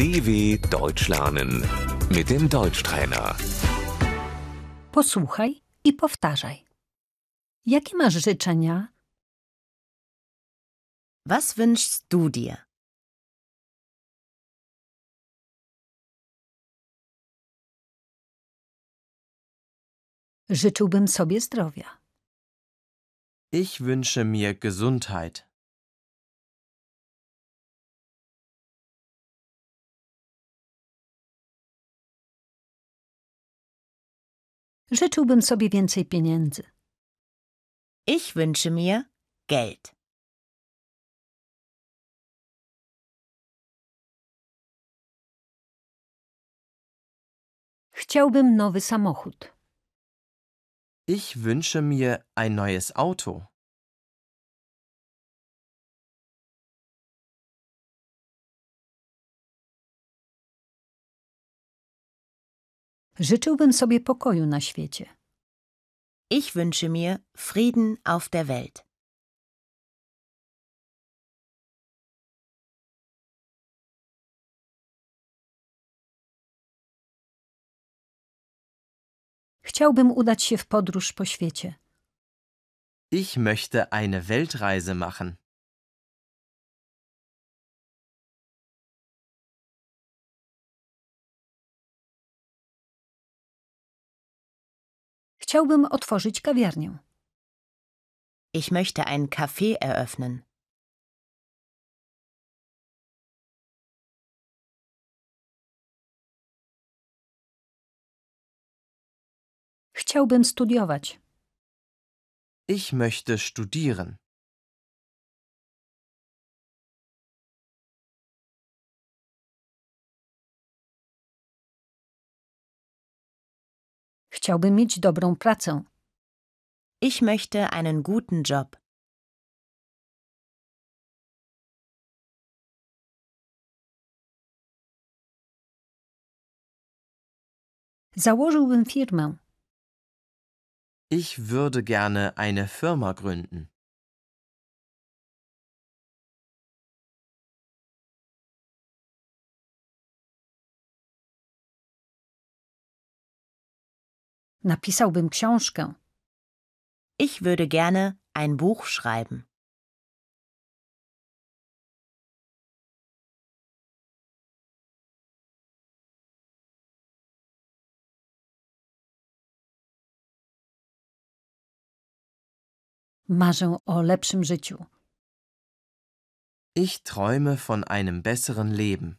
DW Deutsch lernen mit dem Deutschtrainer. Posłuchaj i powtarzaj. Jakie masz życzenia? Was wünschst du dir? Życzyłbym sobie zdrowia. Ich wünsche mir Gesundheit. Życzyłbym sobie więcej pieniędzy. Ich wünsche mir Geld. Chciałbym nowy samochód. Ich wünsche mir ein neues Auto. Życzyłbym sobie pokoju na świecie. Ich wünsche mir Frieden auf der Welt. Chciałbym udać się w podróż po świecie. Ich möchte eine Weltreise machen. Chciałbym otworzyć kawiarnię. Ich möchte ein Café eröffnen. Chciałbym studiować. Ich möchte studieren. Chciałbym mieć dobrą pracę. Ich möchte einen guten Job. Założyłbym firmę. Ich würde gerne eine Firma gründen. Napisałbym książkę. Ich würde gerne ein Buch schreiben. Marzę o lepszym życiu. Ich träume von einem besseren Leben.